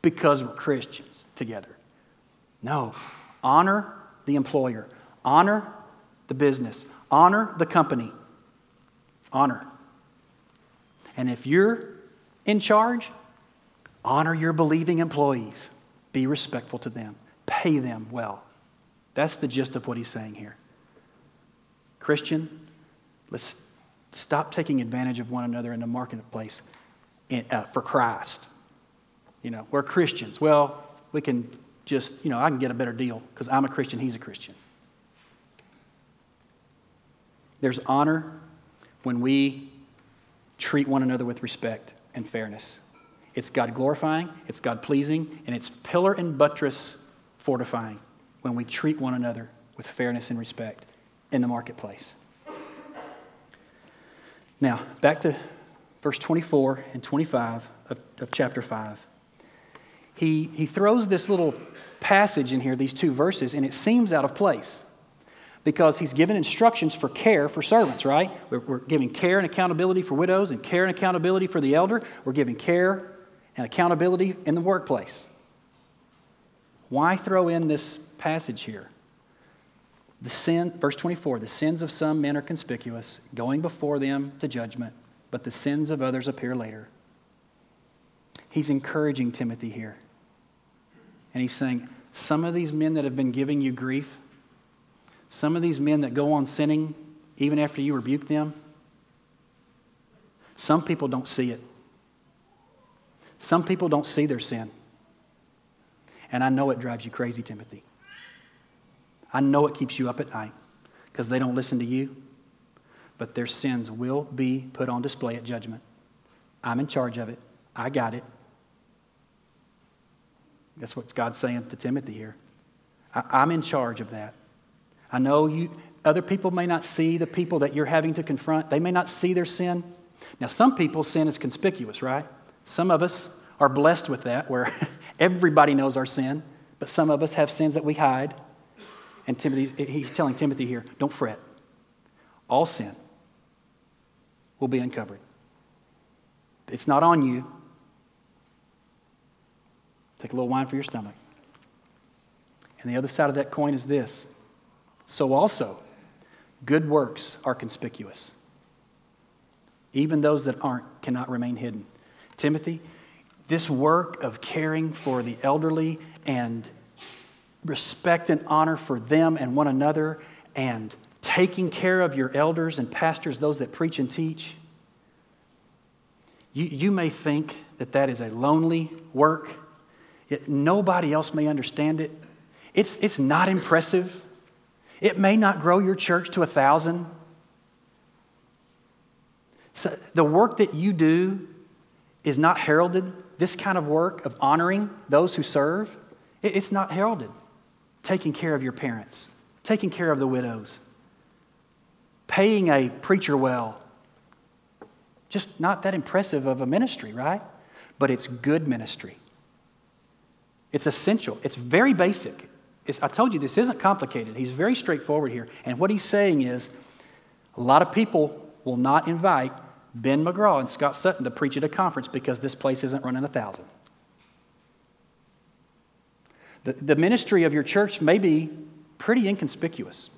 Because we're Christians together. No, honor the employer, honor the business, honor the company. Honor. And if you're in charge, honor your believing employees. Be respectful to them, pay them well. That's the gist of what he's saying here. Christian, let's stop taking advantage of one another in the marketplace in, uh, for Christ. You know, we're Christians. Well, we can just, you know, I can get a better deal because I'm a Christian, he's a Christian. There's honor when we treat one another with respect and fairness. It's God glorifying, it's God pleasing, and it's pillar and buttress fortifying when we treat one another with fairness and respect in the marketplace. Now, back to verse 24 and 25 of, of chapter 5. He, he throws this little passage in here, these two verses, and it seems out of place because he's given instructions for care for servants, right? We're, we're, giving care and accountability for widows and care and accountability for the elder. We're giving care and accountability in the workplace. Why throw in this passage here. The sin, verse 24, the sins of some men are conspicuous, going before them to judgment, but the sins of others appear later. He's encouraging Timothy here. And he's saying, some of these men that have been giving you grief, some of these men that go on sinning even after you rebuke them, some people don't see it. Some people don't see their sin. And I know it drives you crazy, Timothy. I know it keeps you up at night because they don't listen to you, but their sins will be put on display at judgment. I'm in charge of it. I got it. That's what God's saying to Timothy here. I, am in charge of that. I know you, other people may not see the people that you're having to confront. They may not see their sin. Now, some people's sin is conspicuous, right? Some of us are blessed with that, where everybody knows our sin, but some of us have sins that we hide. And Timothy, he's telling Timothy here, don't fret. All sin will be uncovered. It's not on you. Take a little wine for your stomach. And the other side of that coin is this. So also, good works are conspicuous. Even those that aren't cannot remain hidden. Timothy, this work of caring for the elderly and respect and honor for them and one another and taking care of your elders and pastors, those that preach and teach. You, you may think that that is a lonely work. It, nobody else may understand it. It's, it's not impressive. It may not grow your church to a thousand. So the work that you do is not heralded this kind of work of honoring those who serve, it's not heralded. Taking care of your parents, taking care of the widows, paying a preacher well. Just not that impressive of a ministry, right? But it's good ministry. It's essential. It's very basic. It's, I told you this isn't complicated. He's very straightforward here. And what he's saying is a lot of people will not invite Ben McGraw and Scott Sutton to preach at a conference because this place isn't running a thousand. The, the ministry of your church may be pretty inconspicuous.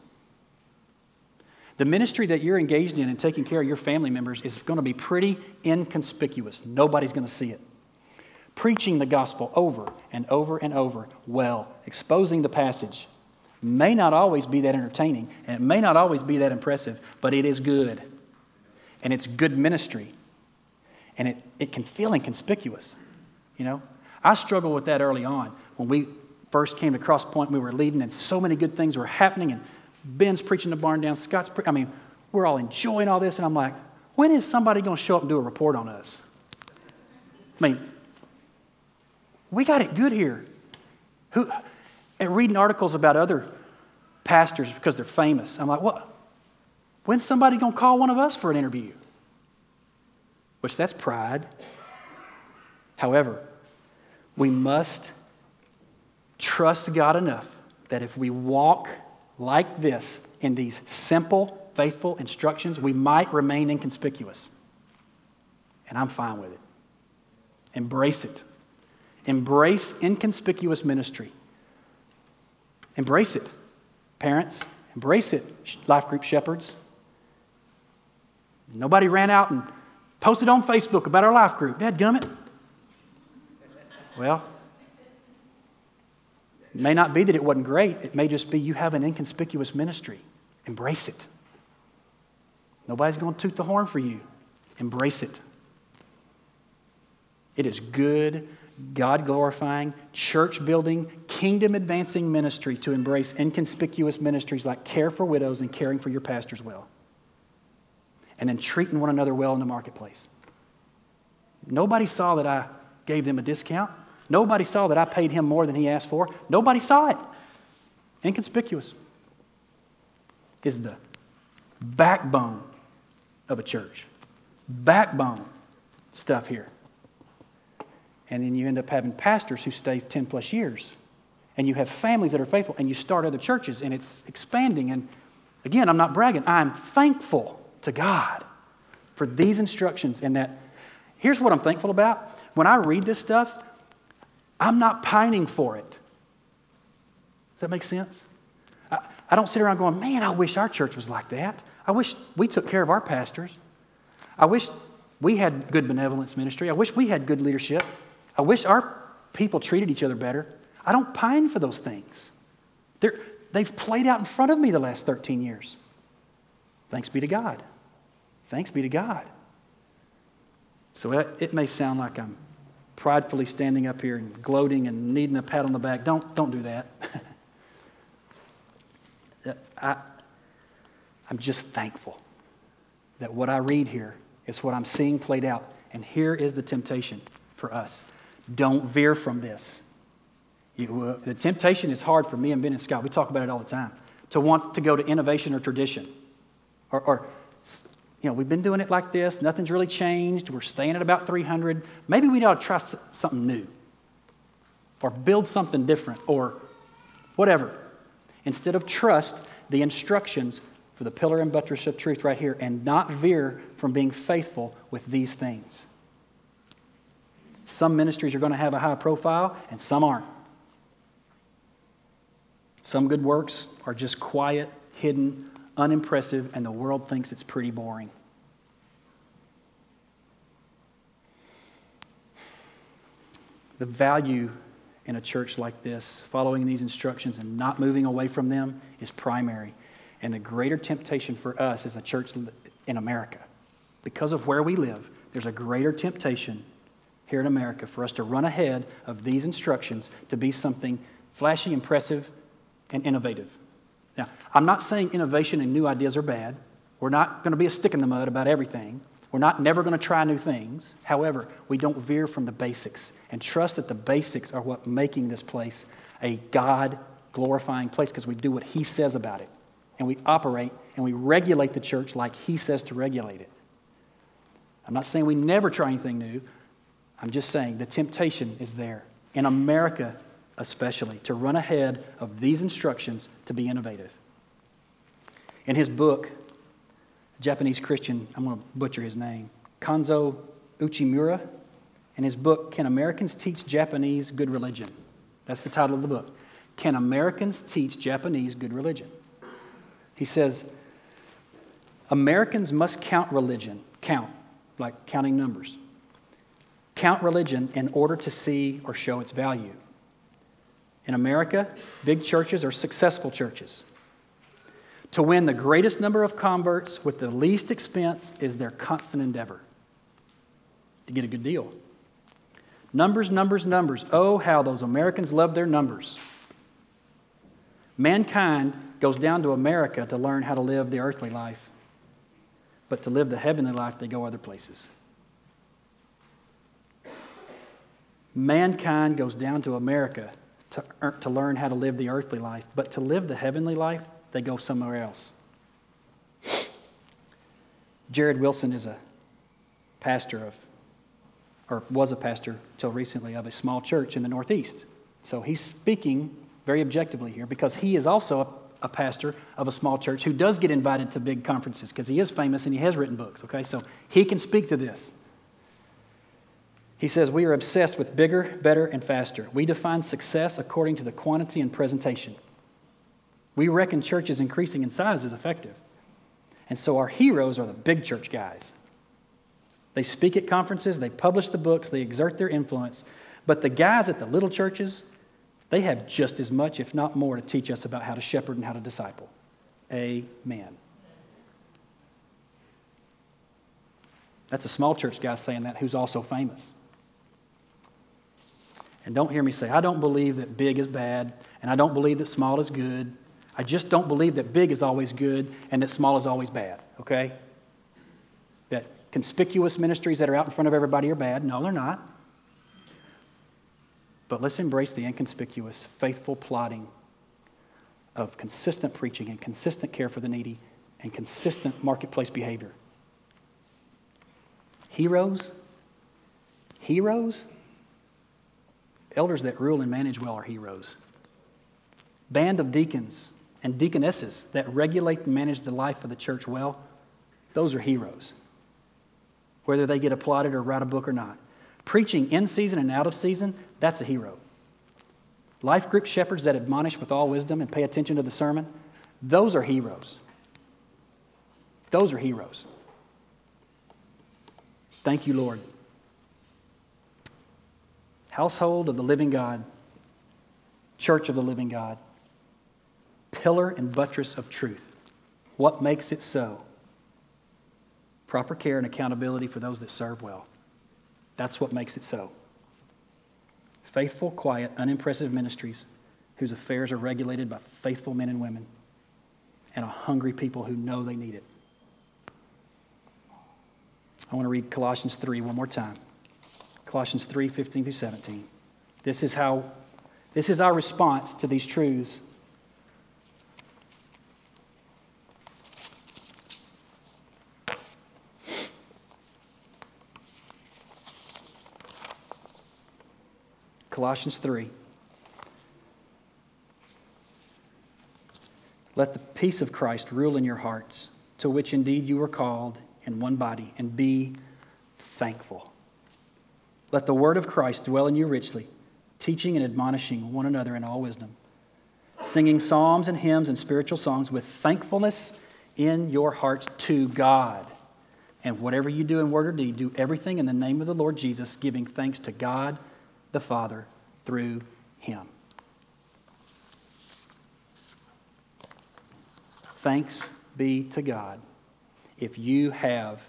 The ministry that you're engaged in and taking care of your family members is going to be pretty inconspicuous. Nobody's going to see it. Preaching the gospel over and over and over well, exposing the passage, may not always be that entertaining and it may not always be that impressive, but it is good and it's good ministry. And it, it can feel inconspicuous, you know? I struggled with that early on. When we first came to Cross Point, we were leading, and so many good things were happening. And Ben's preaching the barn down, Scott's, I mean, we're all enjoying all this. And I'm like, when is somebody going to show up and do a report on us? I mean, we got it good here. Who, and reading articles about other pastors because they're famous. I'm like, what? When's somebody going to call one of us for an interview? Which that's pride. However, we must trust God enough that if we walk like this in these simple, faithful instructions, we might remain inconspicuous. And I'm fine with it. Embrace it. Embrace inconspicuous ministry. Embrace it. Parents, embrace it. Life group shepherds, Nobody ran out and posted on Facebook about our life group. Dad gummit. Well, it may not be that it wasn't great. It may just be you have an inconspicuous ministry. Embrace it. Nobody's going to toot the horn for you. Embrace it. It is good, God glorifying, church building, kingdom advancing ministry to embrace inconspicuous ministries like care for widows and caring for your pastors well and then treating one another well in the marketplace. Nobody saw that I gave them a discount. Nobody saw that I paid him more than he asked for. Nobody saw it. Inconspicuous is the backbone of a church. Backbone stuff here. And then you end up having pastors who stay 10 plus years. And you have families that are faithful, and you start other churches, and it's expanding. And again, I'm not bragging. I'm thankful to God for these instructions and that. Here's what I'm thankful about. When I read this stuff, I'm not pining for it. Does that make sense? I, I don't sit around going, man, I wish our church was like that. I wish we took care of our pastors. I wish we had good benevolence ministry. I wish we had good leadership. I wish our people treated each other better. I don't pine for those things. They're, they've played out in front of me the last 13 years. Thanks be to God. Thanks be to God. So it, it may sound like I'm pridefully standing up here and gloating and needing a pat on the back. Don't, don't do that. I, I'm just thankful that what I read here is what I'm seeing played out. And here is the temptation for us don't veer from this. You, uh, the temptation is hard for me and Ben and Scott. We talk about it all the time. To want to go to innovation or tradition or, or you know, we've been doing it like this, nothing's really changed, we're staying at about 300. Maybe we ought to try something new or build something different or whatever. Instead of trust the instructions for the pillar and buttress of truth right here and not veer from being faithful with these things. Some ministries are going to have a high profile and some aren't. Some good works are just quiet, hidden, unimpressive, and the world thinks it's pretty boring. The value in a church like this, following these instructions and not moving away from them, is primary. And the greater temptation for us as a church in America, because of where we live, there's a greater temptation here in America for us to run ahead of these instructions to be something flashy, impressive, and innovative. Now, I'm not saying innovation and new ideas are bad. We're not going to be a stick in the mud about everything. We're not never going to try new things. However, we don't veer from the basics and trust that the basics are what making this place a God glorifying place because we do what He says about it. And we operate and we regulate the church like He says to regulate it. I'm not saying we never try anything new. I'm just saying the temptation is there. In America, especially, to run ahead of these instructions to be innovative. In his book, Japanese Christian, I'm going to butcher his name, Kanzo Uchimura, in his book, Can Americans Teach Japanese Good Religion? That's the title of the book. Can Americans Teach Japanese Good Religion? He says, Americans must count religion, count, like counting numbers. Count religion in order to see or show its value. In America, big churches are successful churches. To win the greatest number of converts with the least expense is their constant endeavor to get a good deal. Numbers, numbers, numbers. Oh, how those Americans love their numbers. Mankind goes down to America to learn how to live the earthly life, but to live the heavenly life, they go other places. Mankind goes down to America to, to learn how to live the earthly life, but to live the heavenly life, they go somewhere else. Jared Wilson is a pastor of, or was a pastor till recently, of a small church in the Northeast. So he's speaking very objectively here because he is also a, a pastor of a small church who does get invited to big conferences because he is famous and he has written books, okay? So he can speak to this. He says, We are obsessed with bigger, better, and faster. We define success according to the quantity and presentation. We reckon churches increasing in size is effective. And so our heroes are the big church guys. They speak at conferences, they publish the books, they exert their influence. But the guys at the little churches, they have just as much, if not more, to teach us about how to shepherd and how to disciple. Amen. That's a small church guy saying that who's also famous. And don't hear me say, I don't believe that big is bad, and I don't believe that small is good. I just don't believe that big is always good and that small is always bad, okay? That conspicuous ministries that are out in front of everybody are bad. No, they're not. But let's embrace the inconspicuous, faithful plotting of consistent preaching and consistent care for the needy and consistent marketplace behavior. Heroes? Heroes? Elders that rule and manage well are heroes. Band of deacons and deaconesses that regulate and manage the life of the church well, those are heroes, whether they get applauded or write a book or not. Preaching in season and out of season, that's a hero. Life group shepherds that admonish with all wisdom and pay attention to the sermon, those are heroes. Those are heroes. Thank you, Lord. Household of the living God, church of the living God pillar and buttress of truth. What makes it so? Proper care and accountability for those that serve well. That's what makes it so. Faithful, quiet, unimpressive ministries whose affairs are regulated by faithful men and women and a hungry people who know they need it. I want to read Colossians 3 one more time. Colossians 3 15 through 17. This is how, this is our response to these truths Colossians 3. Let the peace of Christ rule in your hearts, to which indeed you were called in one body, and be thankful. Let the word of Christ dwell in you richly, teaching and admonishing one another in all wisdom, singing psalms and hymns and spiritual songs with thankfulness in your hearts to God. And whatever you do in word or deed, do everything in the name of the Lord Jesus, giving thanks to God the Father through him. Thanks be to God. If you have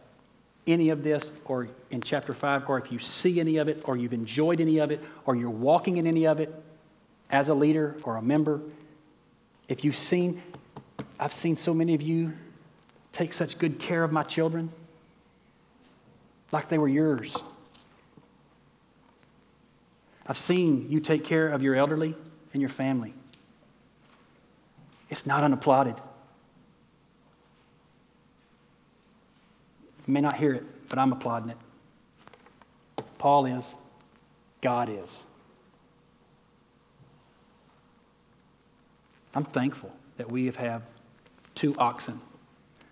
any of this, or in chapter 5, or if you see any of it, or you've enjoyed any of it, or you're walking in any of it as a leader or a member, if you've seen, I've seen so many of you take such good care of my children. like they were yours. I've seen you take care of your elderly and your family. It's not unapplauded. You may not hear it, but I'm applauding it. Paul is, God is. I'm thankful that we have had two oxen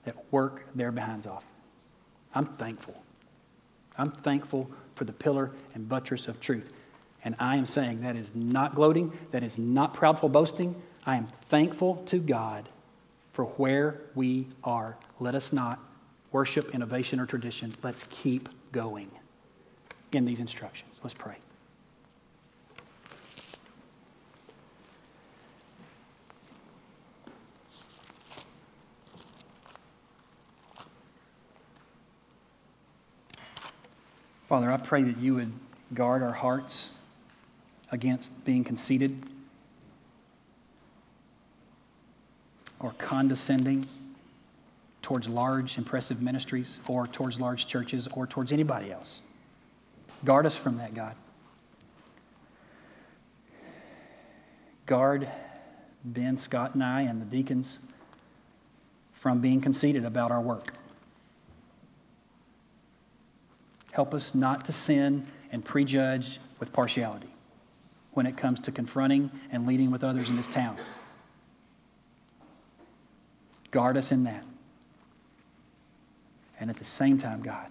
that work their behinds off. I'm thankful. I'm thankful for the pillar and buttress of truth. And I am saying that is not gloating, that is not proudful boasting. I am thankful to God for where we are. Let us not worship, innovation, or tradition. Let's keep going in these instructions. Let's pray. Father, I pray that you would guard our hearts against being conceited or condescending towards large, impressive ministries or towards large churches or towards anybody else. Guard us from that, God. Guard Ben, Scott, and I, and the deacons from being conceited about our work. Help us not to sin and prejudge with partiality when it comes to confronting and leading with others in this town. Guard us in that. And at the same time, God,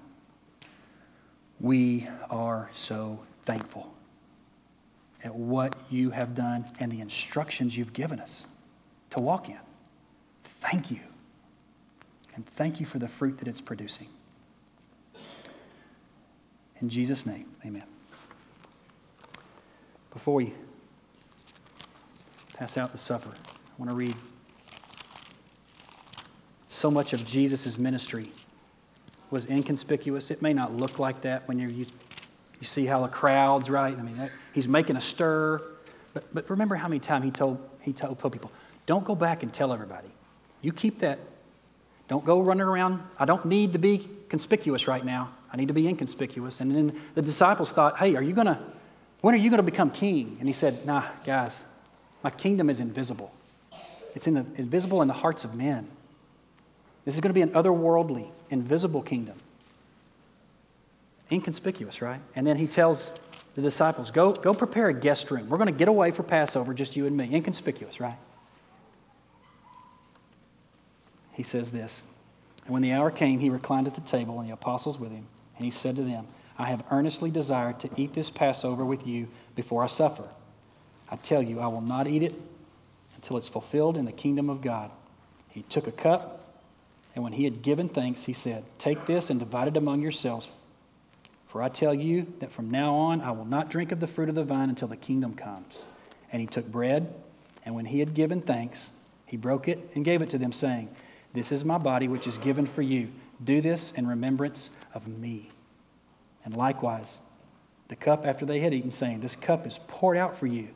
we are so thankful at what you have done and the instructions you've given us to walk in. Thank you. And thank you for the fruit that it's producing. In Jesus' name, amen. Before we pass out the supper, I want to read so much of Jesus' ministry was inconspicuous. It may not look like that when you, you see how the crowd's right. I mean, that, he's making a stir. But, but remember how many times he told, he told people, don't go back and tell everybody. You keep that. Don't go running around. I don't need to be conspicuous right now. I need to be inconspicuous. And then the disciples thought, hey, are you going to, when are you going to become king? And he said, nah, guys, my kingdom is invisible. It's in the, invisible in the hearts of men. This is going to be an otherworldly, invisible kingdom. Inconspicuous, right? And then he tells the disciples, go, go prepare a guest room. We're going to get away for Passover, just you and me. Inconspicuous, right? He says this. And when the hour came, he reclined at the table, and the apostles with him. And he said to them, I have earnestly desired to eat this Passover with you before I suffer. I tell you, I will not eat it until it's fulfilled in the kingdom of God. He took a cup, and when he had given thanks, he said, Take this and divide it among yourselves. For I tell you that from now on I will not drink of the fruit of the vine until the kingdom comes. And he took bread, and when he had given thanks, he broke it and gave it to them, saying, This is my body, which is given for you. Do this in remembrance of me. And likewise, the cup after they had eaten, saying, This cup is poured out for you,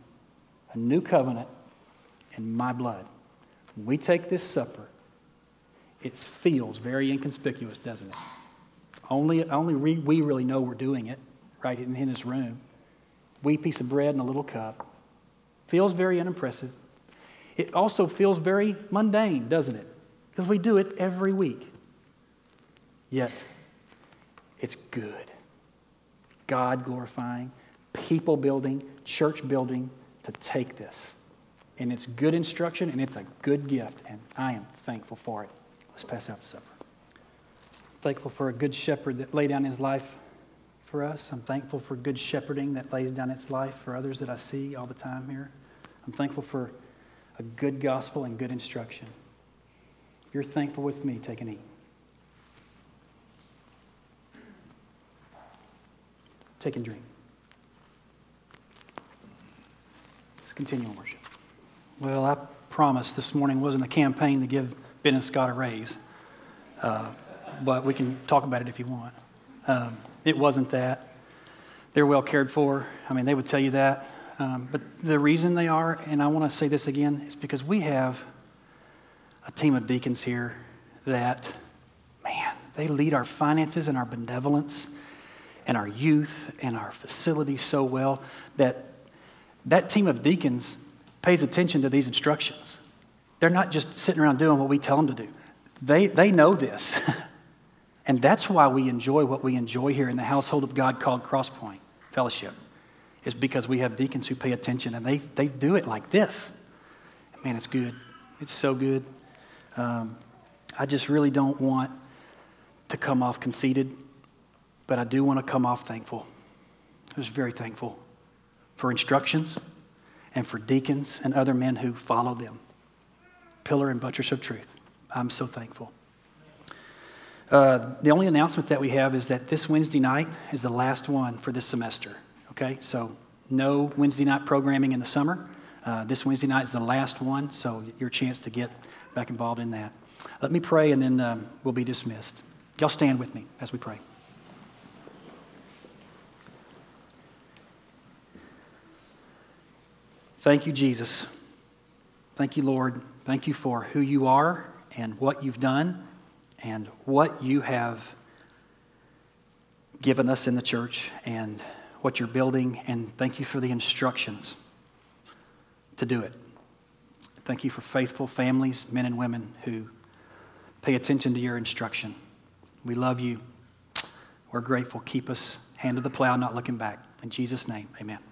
a new covenant in my blood. When we take this supper, it feels very inconspicuous, doesn't it? Only, only we really know we're doing it, right in, in this room. Wee piece of bread and a little cup. Feels very unimpressive. It also feels very mundane, doesn't it? Because we do it every week. Yet, it's good. God glorifying, people building, church building to take this. And it's good instruction and it's a good gift, and I am thankful for it. Let's pass out the supper. thankful for a good shepherd that laid down his life for us. I'm thankful for good shepherding that lays down its life for others that I see all the time here. I'm thankful for a good gospel and good instruction. If you're thankful with me, take and eat. Take and drink. Let's continue in worship. Well, I promised this morning wasn't a campaign to give Ben and Scott a raise, uh, but we can talk about it if you want. Um, it wasn't that. They're well cared for. I mean, they would tell you that. Um, but the reason they are, and I want to say this again, is because we have a team of deacons here that, man, They lead our finances and our benevolence and our youth and our facilities so well that that team of deacons pays attention to these instructions. They're not just sitting around doing what we tell them to do. They, they know this. and that's why we enjoy what we enjoy here in the household of God called Crosspoint Fellowship, is because we have deacons who pay attention and they, they do it like this. Man, it's good. It's so good. Um, I just really don't want to come off conceited, but I do want to come off thankful. I was very thankful for instructions and for deacons and other men who follow them. Pillar and buttress of truth. I'm so thankful. Uh, the only announcement that we have is that this Wednesday night is the last one for this semester. Okay, so no Wednesday night programming in the summer. Uh, this Wednesday night is the last one, so your chance to get back involved in that. Let me pray and then um, we'll be dismissed. Y'all stand with me as we pray. Thank you, Jesus. Thank you, Lord. Thank you for who you are and what you've done and what you have given us in the church and what you're building. And thank you for the instructions to do it. Thank you for faithful families, men and women who pay attention to your instruction. We love you. We're grateful. Keep us hand to the plow, not looking back. In Jesus' name, amen.